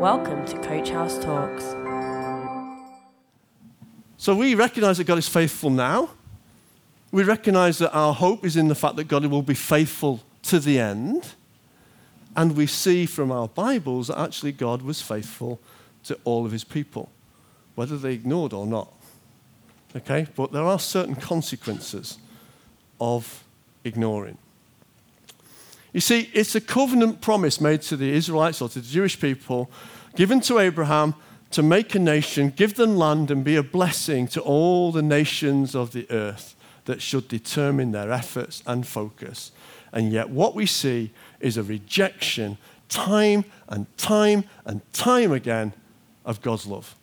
Welcome to Coach House Talks. So we recognize that God is faithful now. We recognize that our hope is in the fact that God will be faithful to the end. And we see from our Bibles that actually God was faithful to all of his people, whether they ignored or not. Okay? But there are certain consequences of ignoring. You see, it's a covenant promise made to the Israelites or to the Jewish people, given to Abraham to make a nation, give them land, and be a blessing to all the nations of the earth that should determine their efforts and focus. And yet, what we see is a rejection, time and time and time again, of God's love.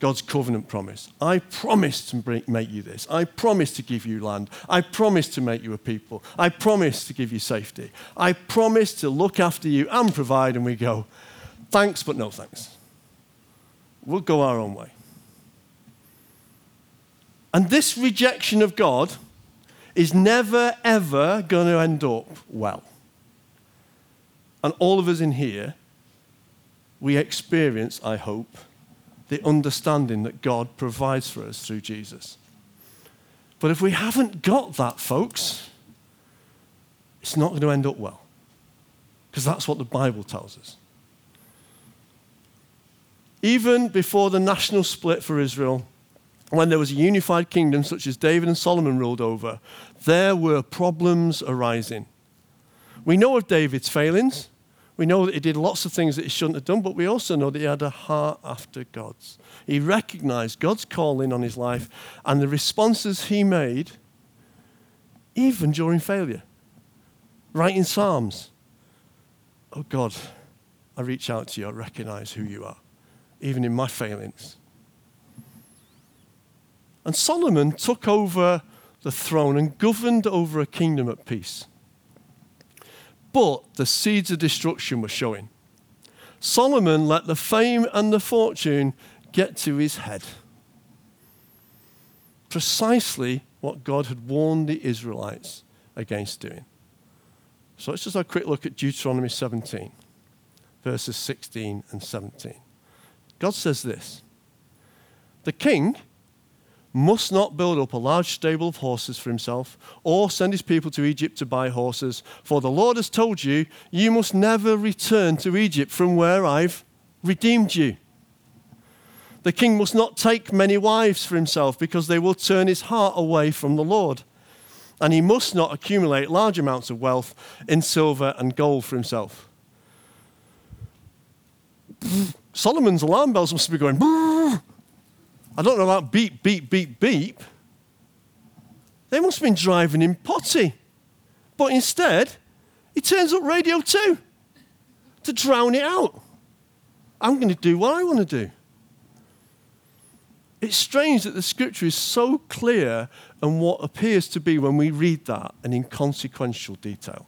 God's covenant promise. I promise to make you this. I promise to give you land. I promise to make you a people. I promise to give you safety. I promise to look after you and provide. And we go, thanks, but no thanks. We'll go our own way. And this rejection of God is never, ever going to end up well. And all of us in here, we experience, I hope, the understanding that God provides for us through Jesus. But if we haven't got that, folks, it's not going to end up well. Because that's what the Bible tells us. Even before the national split for Israel, when there was a unified kingdom such as David and Solomon ruled over, there were problems arising. We know of David's failings. We know that he did lots of things that he shouldn't have done, but we also know that he had a heart after God's. He recognized God's calling on his life and the responses he made, even during failure. Writing Psalms. Oh God, I reach out to you, I recognize who you are, even in my failings. And Solomon took over the throne and governed over a kingdom at peace but the seeds of destruction were showing. Solomon let the fame and the fortune get to his head. Precisely what God had warned the Israelites against doing. So let's just have a quick look at Deuteronomy 17, verses 16 and 17. God says this The king must not build up a large stable of horses for himself or send his people to Egypt to buy horses. For the Lord has told you, you must never return to Egypt from where I've redeemed you. The king must not take many wives for himself because they will turn his heart away from the Lord. And he must not accumulate large amounts of wealth in silver and gold for himself. Solomon's alarm bells must be going. I don't know about beep, beep, beep, beep. They must have been driving him potty. But instead, he turns up Radio 2 to drown it out. I'm going to do what I want to do. It's strange that the scripture is so clear and what appears to be when we read that an inconsequential detail.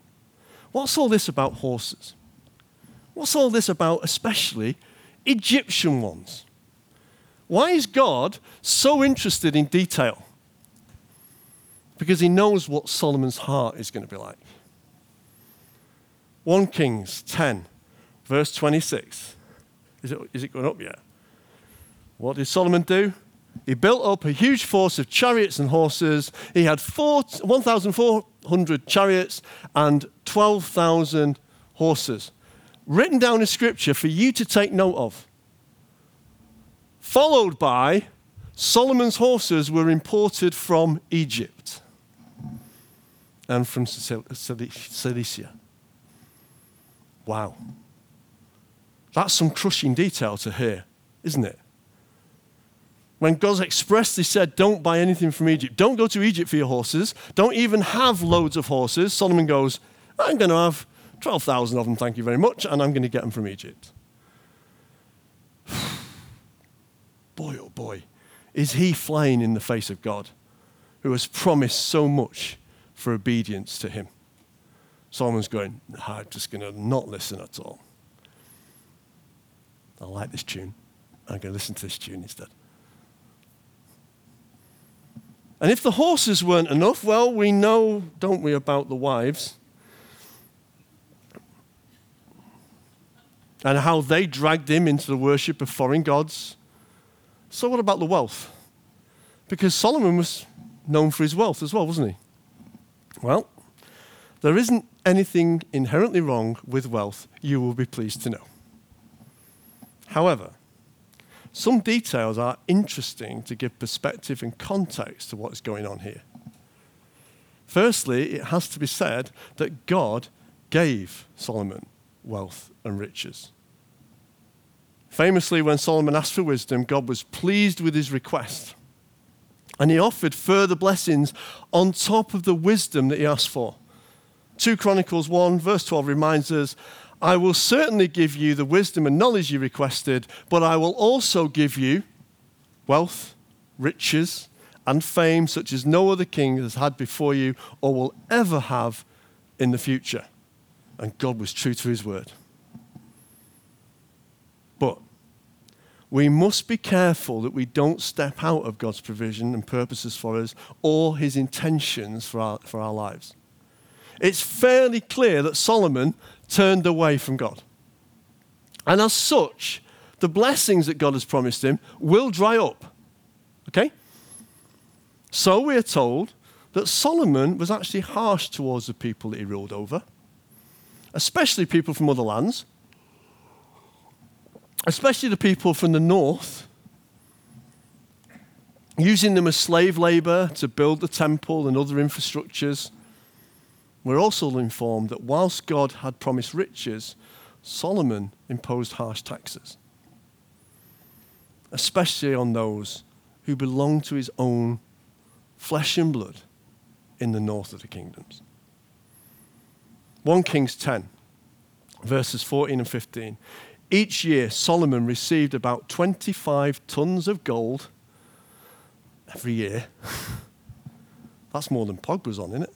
What's all this about horses? What's all this about, especially Egyptian ones? Why is God so interested in detail? Because he knows what Solomon's heart is going to be like. 1 Kings 10, verse 26. Is it, is it going up yet? What did Solomon do? He built up a huge force of chariots and horses. He had 1,400 chariots and 12,000 horses. Written down in scripture for you to take note of followed by Solomon's horses were imported from Egypt and from Cilicia. Wow. That's some crushing detail to hear, isn't it? When God's expressly said, Don't buy anything from Egypt, don't go to Egypt for your horses, don't even have loads of horses, Solomon goes, I'm going to have 12,000 of them, thank you very much, and I'm going to get them from Egypt. Boy, oh boy, is he flying in the face of God, who has promised so much for obedience to him. Solomon's going, I'm just going to not listen at all. I like this tune. I'm going to listen to this tune instead. And if the horses weren't enough, well, we know, don't we, about the wives. and how they dragged him into the worship of foreign gods. So, what about the wealth? Because Solomon was known for his wealth as well, wasn't he? Well, there isn't anything inherently wrong with wealth, you will be pleased to know. However, some details are interesting to give perspective and context to what's going on here. Firstly, it has to be said that God gave Solomon wealth and riches. Famously, when Solomon asked for wisdom, God was pleased with his request. And he offered further blessings on top of the wisdom that he asked for. 2 Chronicles 1, verse 12 reminds us I will certainly give you the wisdom and knowledge you requested, but I will also give you wealth, riches, and fame such as no other king has had before you or will ever have in the future. And God was true to his word. We must be careful that we don't step out of God's provision and purposes for us or his intentions for our, for our lives. It's fairly clear that Solomon turned away from God. And as such, the blessings that God has promised him will dry up. Okay? So we are told that Solomon was actually harsh towards the people that he ruled over, especially people from other lands, especially the people from the north, using them as slave labor to build the temple and other infrastructures. We're also informed that whilst God had promised riches, Solomon imposed harsh taxes, especially on those who belonged to his own flesh and blood in the north of the kingdoms. 1 Kings 10, verses 14 and 15. Each year, Solomon received about 25 tons of gold every year. That's more than Pogba's on, isn't it?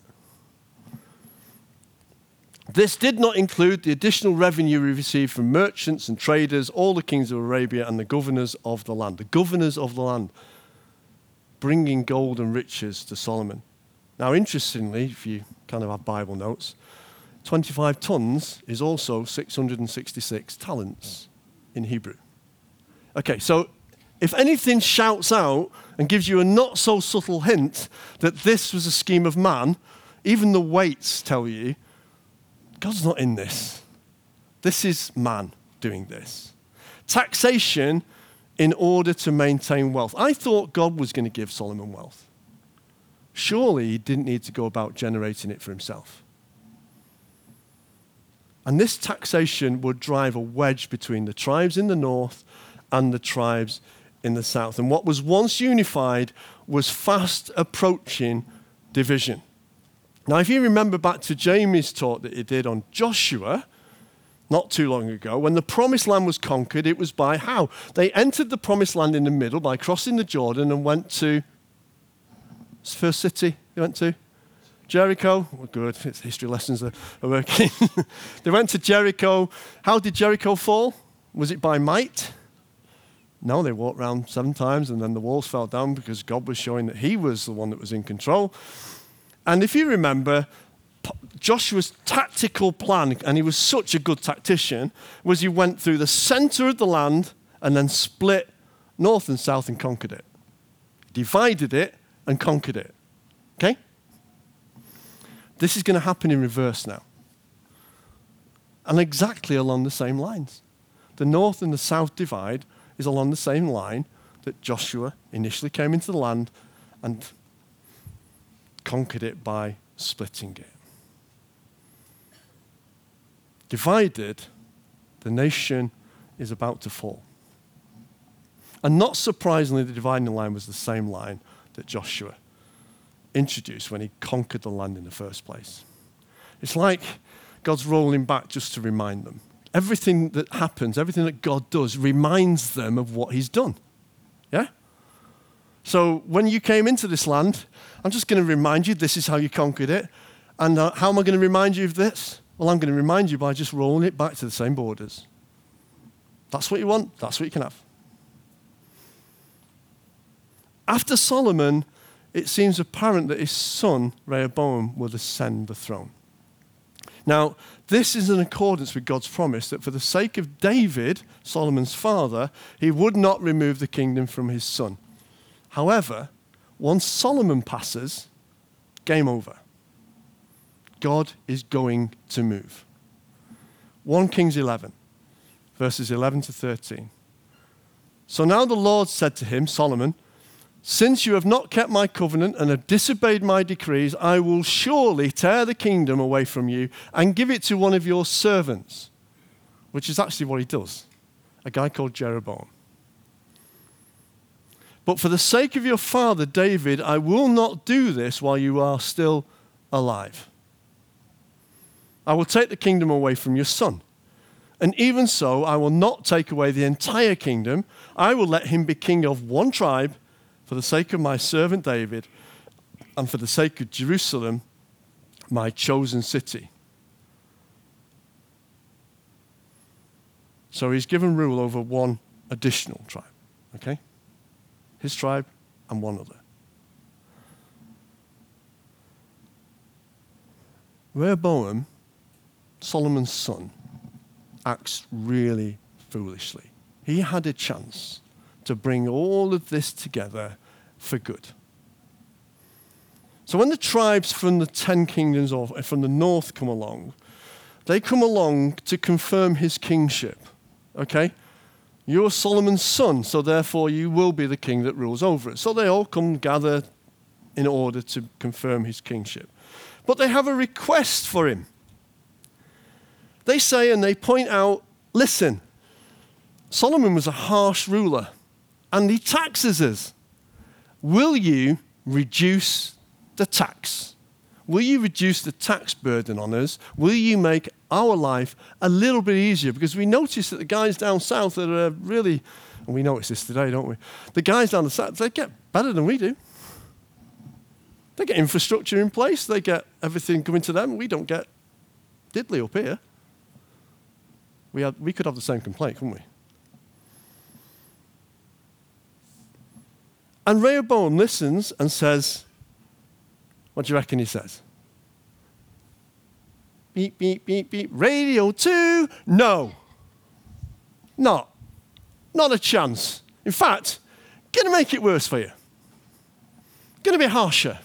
This did not include the additional revenue we received from merchants and traders, all the kings of Arabia, and the governors of the land. The governors of the land bringing gold and riches to Solomon. Now, interestingly, if you kind of have Bible notes, 25 tons is also 666 talents in Hebrew. Okay, so if anything shouts out and gives you a not so subtle hint that this was a scheme of man, even the weights tell you God's not in this. This is man doing this. Taxation in order to maintain wealth. I thought God was going to give Solomon wealth. Surely he didn't need to go about generating it for himself. And this taxation would drive a wedge between the tribes in the north and the tribes in the south. And what was once unified was fast approaching division. Now, if you remember back to Jamie's talk that he did on Joshua, not too long ago, when the promised land was conquered, it was by how? They entered the promised land in the middle by crossing the Jordan and went to first city they went to? Jericho. Well, good, it's history lessons are, are working. they went to Jericho. How did Jericho fall? Was it by might? No, they walked around seven times and then the walls fell down because God was showing that He was the one that was in control. And if you remember, Joshua's tactical plan, and he was such a good tactician, was he went through the center of the land and then split north and south and conquered it. Divided it and conquered it. This is going to happen in reverse now. And exactly along the same lines. The north and the south divide is along the same line that Joshua initially came into the land and conquered it by splitting it. Divided, the nation is about to fall. And not surprisingly, the dividing line was the same line that Joshua introduced when he conquered the land in the first place. It's like God's rolling back just to remind them. Everything that happens, everything that God does, reminds them of what he's done. Yeah? So when you came into this land, I'm just going to remind you this is how you conquered it. And uh, how am I going to remind you of this? Well, I'm going to remind you by just rolling it back to the same borders. That's what you want, that's what you can have. After Solomon, it seems apparent that his son, Rehoboam, will ascend the throne. Now, This is in accordance with God's promise that for the sake of David, Solomon's father, he would not remove the kingdom from his son. However, once Solomon passes, game over. God is going to move. 1 Kings 11, verses 11 to 13. So now the Lord said to him, Solomon, since you have not kept my covenant and have disobeyed my decrees, I will surely tear the kingdom away from you and give it to one of your servants, which is actually what he does a guy called Jeroboam. But for the sake of your father David, I will not do this while you are still alive. I will take the kingdom away from your son. And even so, I will not take away the entire kingdom. I will let him be king of one tribe for the sake of my servant David and for the sake of Jerusalem, my chosen city. So he's given rule over one additional tribe, okay? His tribe and one other. Rehoboam, Solomon's son, acts really foolishly. He had a chance to bring all of this together for good. So when the tribes from the ten kingdoms or uh, from the north come along, they come along to confirm his kingship. Okay? You're Solomon's son, so therefore you will be the king that rules over it. So they all come gather in order to confirm his kingship. But they have a request for him. They say and they point out listen, Solomon was a harsh ruler and he taxes us. Will you reduce the tax? Will you reduce the tax burden on us? Will you make our life a little bit easier? Because we notice that the guys down south that are really, and we notice this today, don't we? The guys down the south, they get better than we do. They get infrastructure in place, they get everything coming to them. We don't get diddly up here. We, we could have the same complaint, couldn't we? And Rehoboam listens and says, What do you reckon he says? Beep, beep, beep, beep. Radio 2? No. Not. Not a chance. In fact, going to make it worse for you. Going to be harsher.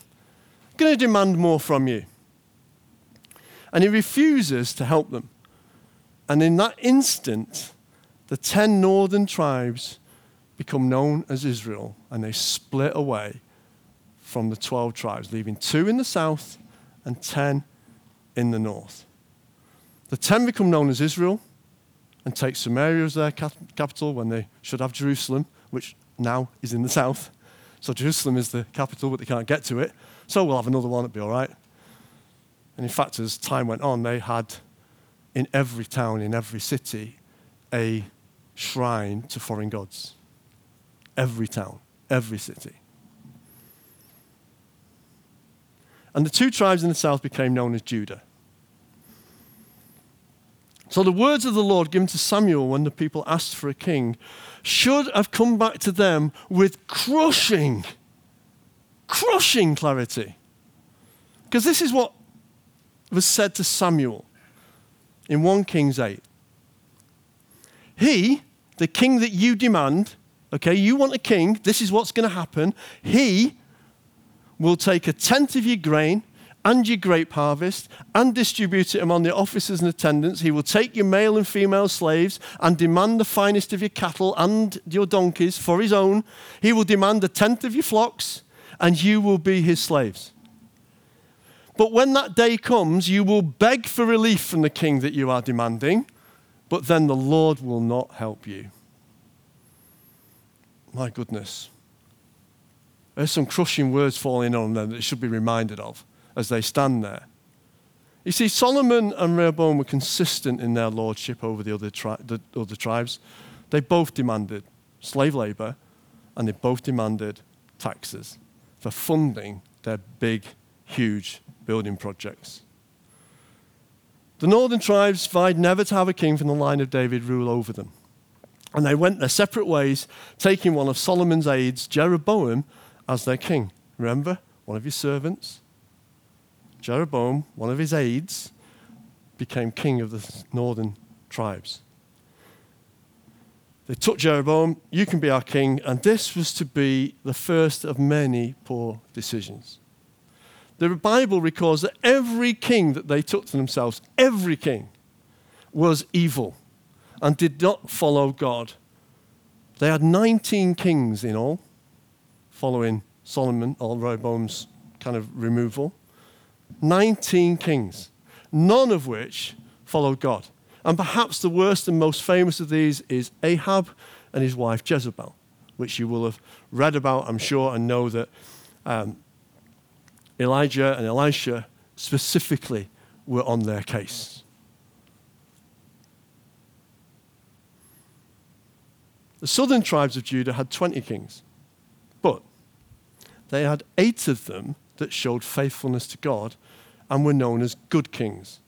Going to demand more from you. And he refuses to help them. And in that instant, the ten northern tribes become known as Israel and they split away from the 12 tribes, leaving two in the south and 10 in the north. The 10 become known as Israel and take Samaria as their capital when they should have Jerusalem, which now is in the south. So Jerusalem is the capital, but they can't get to it. So we'll have another one, it'll be all right. And in fact, as time went on, they had in every town, in every city, a shrine to foreign gods every town, every city. And the two tribes in the south became known as Judah. So the words of the Lord given to Samuel when the people asked for a king should have come back to them with crushing, crushing clarity. Because this is what was said to Samuel in 1 Kings 8. He, the king that you demand, Okay, you want a king, this is what's going to happen. He will take a tenth of your grain and your grape harvest and distribute it among the officers and attendants. He will take your male and female slaves and demand the finest of your cattle and your donkeys for his own. He will demand a tenth of your flocks, and you will be his slaves. But when that day comes, you will beg for relief from the king that you are demanding, but then the Lord will not help you. My goodness. There's some crushing words falling on them that should be reminded of as they stand there. You see, Solomon and Rehoboam were consistent in their lordship over the other, tri- the other tribes. They both demanded slave labor and they both demanded taxes for funding their big, huge building projects. The northern tribes vied never to have a king from the line of David rule over them. And they went their separate ways, taking one of Solomon's aides, Jeroboam, as their king. Remember, one of his servants, Jeroboam, one of his aides, became king of the northern tribes. They took Jeroboam, you can be our king, and this was to be the first of many poor decisions. The Bible records that every king that they took to themselves, every king, was evil and did not follow God. They had 19 kings in all, following Solomon or Rehoboam's kind of removal. 19 kings, none of which followed God. And perhaps the worst and most famous of these is Ahab and his wife Jezebel, which you will have read about, I'm sure, and know that um, Elijah and Elisha specifically were on their case. The southern tribes of Judah had 20 kings, but they had eight of them that showed faithfulness to God and were known as good kings.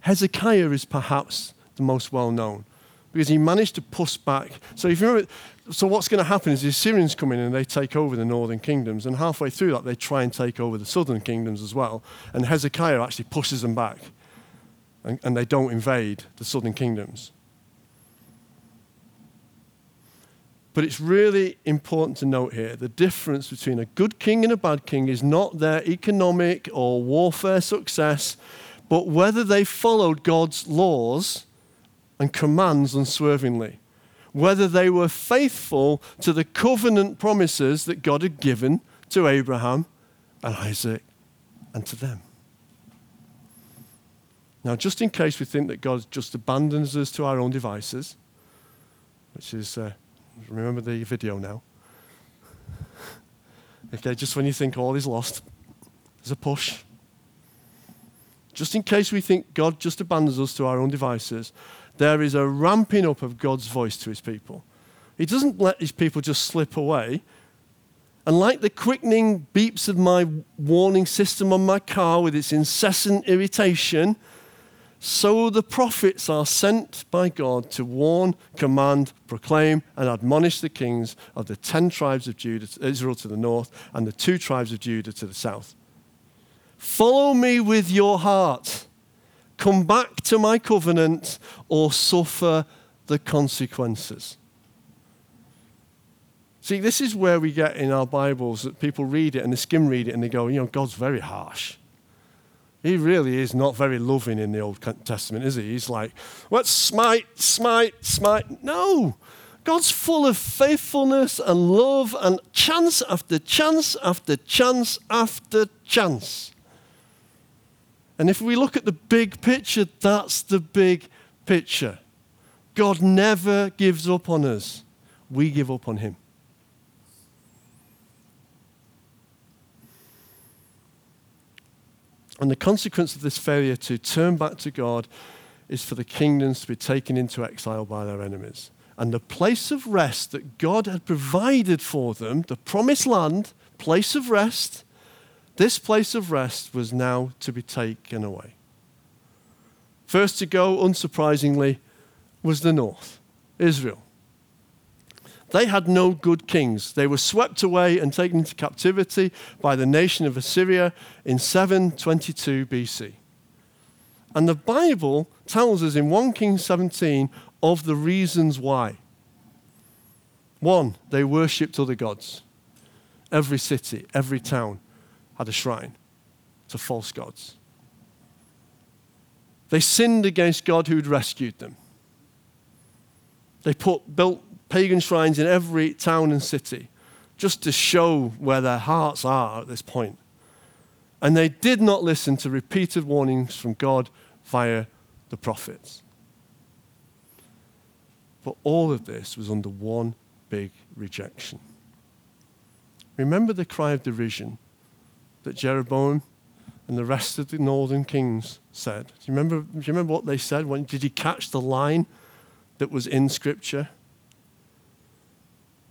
Hezekiah is perhaps the most well known because he managed to push back. So if you remember, so what's going to happen is the Assyrians come in and they take over the northern kingdoms, and halfway through that they try and take over the southern kingdoms as well. And Hezekiah actually pushes them back, and, and they don't invade the southern kingdoms. But it's really important to note here the difference between a good king and a bad king is not their economic or warfare success, but whether they followed God's laws and commands unswervingly, whether they were faithful to the covenant promises that God had given to Abraham and Isaac and to them. Now, just in case we think that God just abandons us to our own devices, which is. Uh, Remember the video now? Okay, just when you think oh, all is lost, there's a push. Just in case we think God just abandons us to our own devices, there is a ramping up of God's voice to his people. He doesn't let his people just slip away. And like the quickening beeps of my warning system on my car with its incessant irritation, so the prophets are sent by God to warn, command, proclaim, and admonish the kings of the ten tribes of Judah, Israel to the north, and the two tribes of Judah to the south. Follow me with your heart. Come back to my covenant or suffer the consequences. See, this is where we get in our Bibles that people read it and they skim read it and they go, you know, God's very harsh. He really is not very loving in the Old Testament, is he? He's like, let's smite, smite, smite. No. God's full of faithfulness and love and chance after chance after chance after chance. And if we look at the big picture, that's the big picture. God never gives up on us, we give up on him. And the consequence of this failure to turn back to God is for the kingdoms to be taken into exile by their enemies. And the place of rest that God had provided for them, the promised land, place of rest, this place of rest was now to be taken away. First to go, unsurprisingly, was the north, Israel. They had no good kings. They were swept away and taken into captivity by the nation of Assyria in 722 BC. And the Bible tells us in 1 Kings 17 of the reasons why. One, they worshipped other gods. Every city, every town had a shrine to false gods. They sinned against God who had rescued them. They put, built pagan shrines in every town and city just to show where their hearts are at this point. And they did not listen to repeated warnings from God via the prophets. But all of this was under one big rejection. Remember the cry of derision that Jeroboam and the rest of the northern kings said? Do you remember, do you remember what they said? When, did you catch the line that was in Scripture?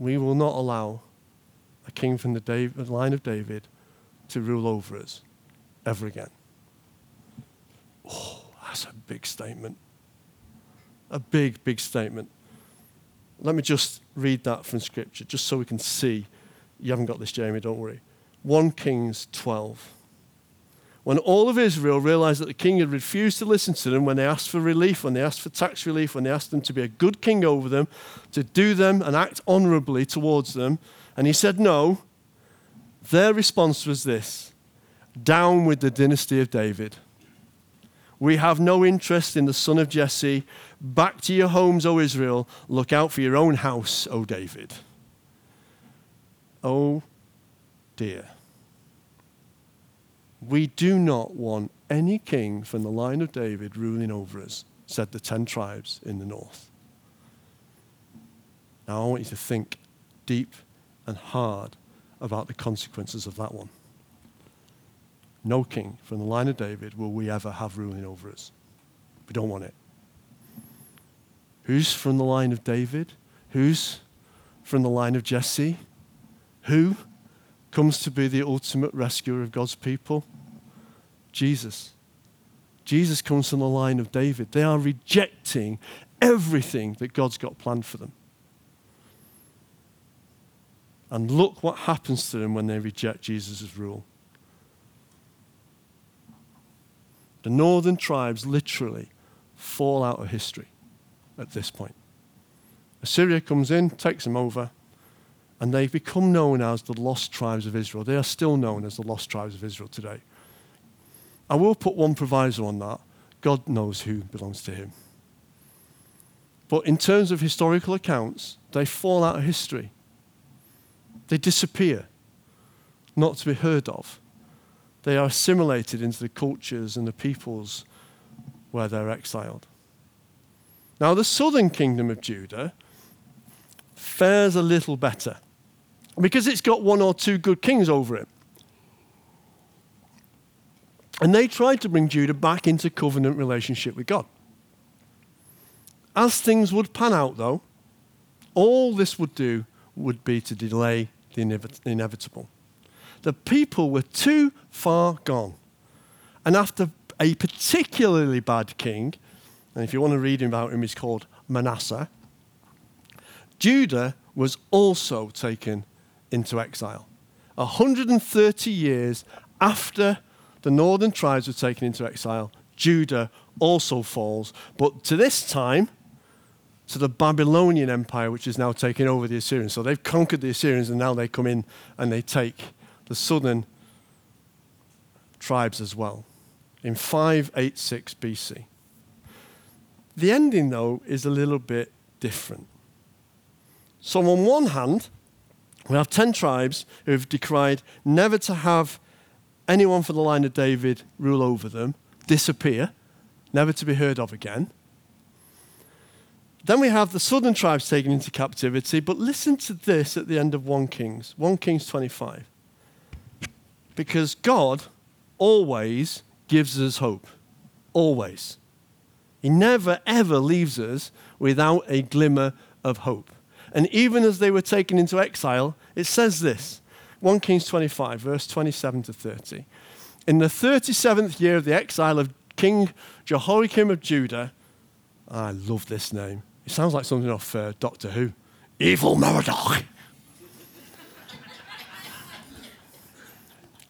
We will not allow a king from the, David, line of David to rule over us ever again. Oh, that's a big statement. A big, big statement. Let me just read that from Scripture, just so we can see. You haven't got this, Jamie, don't worry. 1 Kings 12. When all of Israel realized that the king had refused to listen to them when they asked for relief, when they asked for tax relief, when they asked them to be a good king over them, to do them and act honorably towards them, and he said no, their response was this Down with the dynasty of David. We have no interest in the son of Jesse. Back to your homes, O Israel. Look out for your own house, O David. Oh dear. We do not want any king from the line of David ruling over us, said the ten tribes in the north. Now I want you to think deep and hard about the consequences of that one. No king from the line of David will we ever have ruling over us. We don't want it. Who's from the line of David? Who's from the line of Jesse? Who comes to be the ultimate rescuer of God's people? Jesus. Jesus comes from the line of David. They are rejecting everything that God's got planned for them. And look what happens to them when they reject Jesus' rule. The northern tribes literally fall out of history at this point. Assyria comes in, takes them over, and they become known as the lost tribes of Israel. They are still known as the lost tribes of Israel today. I will put one proviso on that God knows who belongs to him. But in terms of historical accounts, they fall out of history. They disappear, not to be heard of. They are assimilated into the cultures and the peoples where they're exiled. Now, the southern kingdom of Judah fares a little better because it's got one or two good kings over it. And they tried to bring Judah back into covenant relationship with God. As things would pan out, though, all this would do would be to delay the inevitable. The people were too far gone. And after a particularly bad king, and if you want to read about him, he's called Manasseh, Judah was also taken into exile. 130 years after the northern tribes were taken into exile, Judah also falls. But to this time, to the Babylonian Empire, which is now taking over the Assyrians. So they've conquered the Assyrians and now they come in and they take the southern tribes as well in 586 BC. The ending, though, is a little bit different. So, on one hand, we have 10 tribes who have decreed never to have anyone from the line of David rule over them, disappear, never to be heard of again. Then we have the southern tribes taken into captivity, but listen to this at the end of 1 Kings, 1 Kings 25. Because God always gives us hope. Always. He never, ever leaves us without a glimmer of hope. And even as they were taken into exile, it says this 1 Kings 25, verse 27 to 30. In the 37th year of the exile of King Jehoiachin of Judah, I love this name. It sounds like something off uh, Doctor Who. Evil Merodach.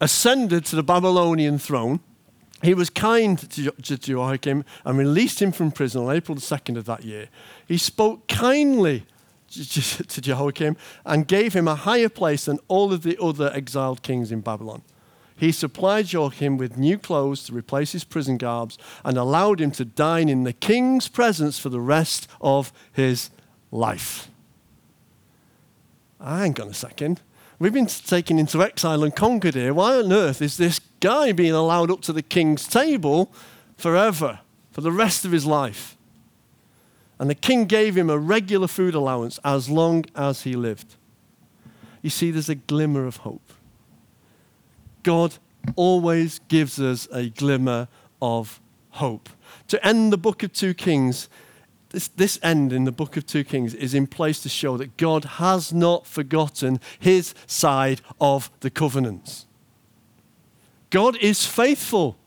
Ascended to the Babylonian throne. He was kind to, Jehoiachin and released him from prison on April the 2nd of that year. He spoke kindly to Jehoiachin and gave him a higher place than all of the other exiled kings in Babylon. He supplied Joachim with new clothes to replace his prison garbs and allowed him to dine in the king's presence for the rest of his life. Hang on a second. We've been taken into exile and conquered here. Why on earth is this guy being allowed up to the king's table forever, for the rest of his life? And the king gave him a regular food allowance as long as he lived. You see, there's a glimmer of hope. God always gives us a glimmer of hope. To end the book of 2 Kings, this, this end in the book of 2 Kings is in place to show that God has not forgotten his side of the covenants. God is faithful.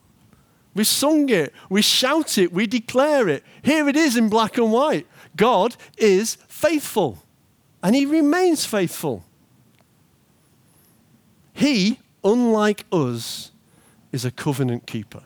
We sung it, we shout it, we declare it. Here it is in black and white. God is faithful, and he remains faithful. He unlike us, is a covenant keeper.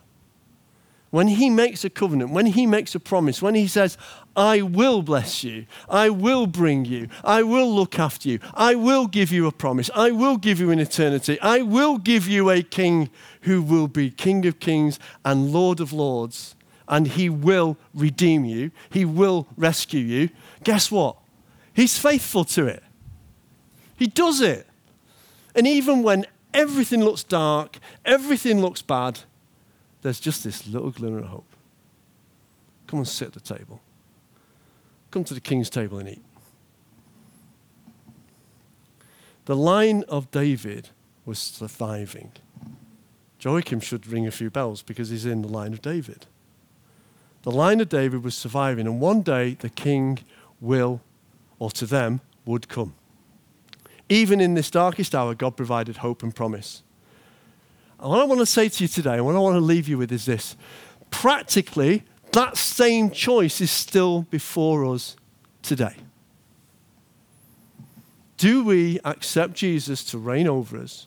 When he makes a covenant, when he makes a promise, when he says, I will bless you, I will bring you, I will look after you, I will give you a promise, I will give you an eternity, I will give you a king who will be King of kings and Lord of lords, and he will redeem you, he will rescue you. Guess what? He's faithful to it. He does it. And even when everything looks dark, everything looks bad, there's just this little glimmer of hope. Come and sit at the table. Come to the king's table and eat. The line of David was surviving. Joachim should ring a few bells because he's in the line of David. The line of David was surviving, and one day the king will, or to them, would come. Even in this darkest hour, God provided hope and promise. And what I want to say to you today, and what I want to leave you with is this practically, that same choice is still before us today. Do we accept Jesus to reign over us?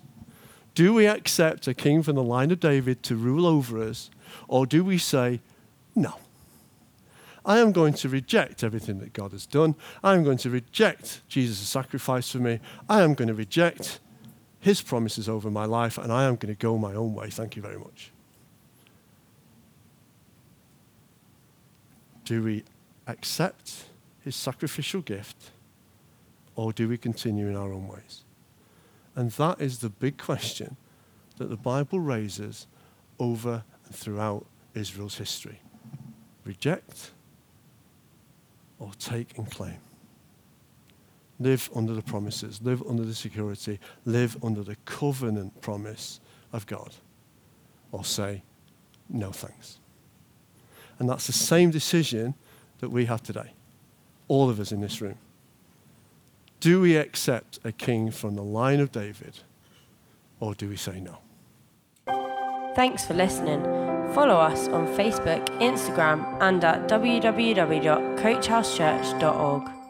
Do we accept a king from the line of David to rule over us? Or do we say, no? I am going to reject everything that God has done. I am going to reject Jesus' sacrifice for me. I am going to reject his promises over my life, and I am going to go my own way. Thank you very much. Do we accept his sacrificial gift, or do we continue in our own ways? And that is the big question that the Bible raises over and throughout Israel's history. Reject or take and claim. Live under the promises, live under the security, live under the covenant promise of God. Or say, no thanks. And that's the same decision that we have today, all of us in this room. Do we accept a king from the line of David, or do we say no? Thanks for listening. Follow us on Facebook, Instagram, and at www.coachhousechurch.org.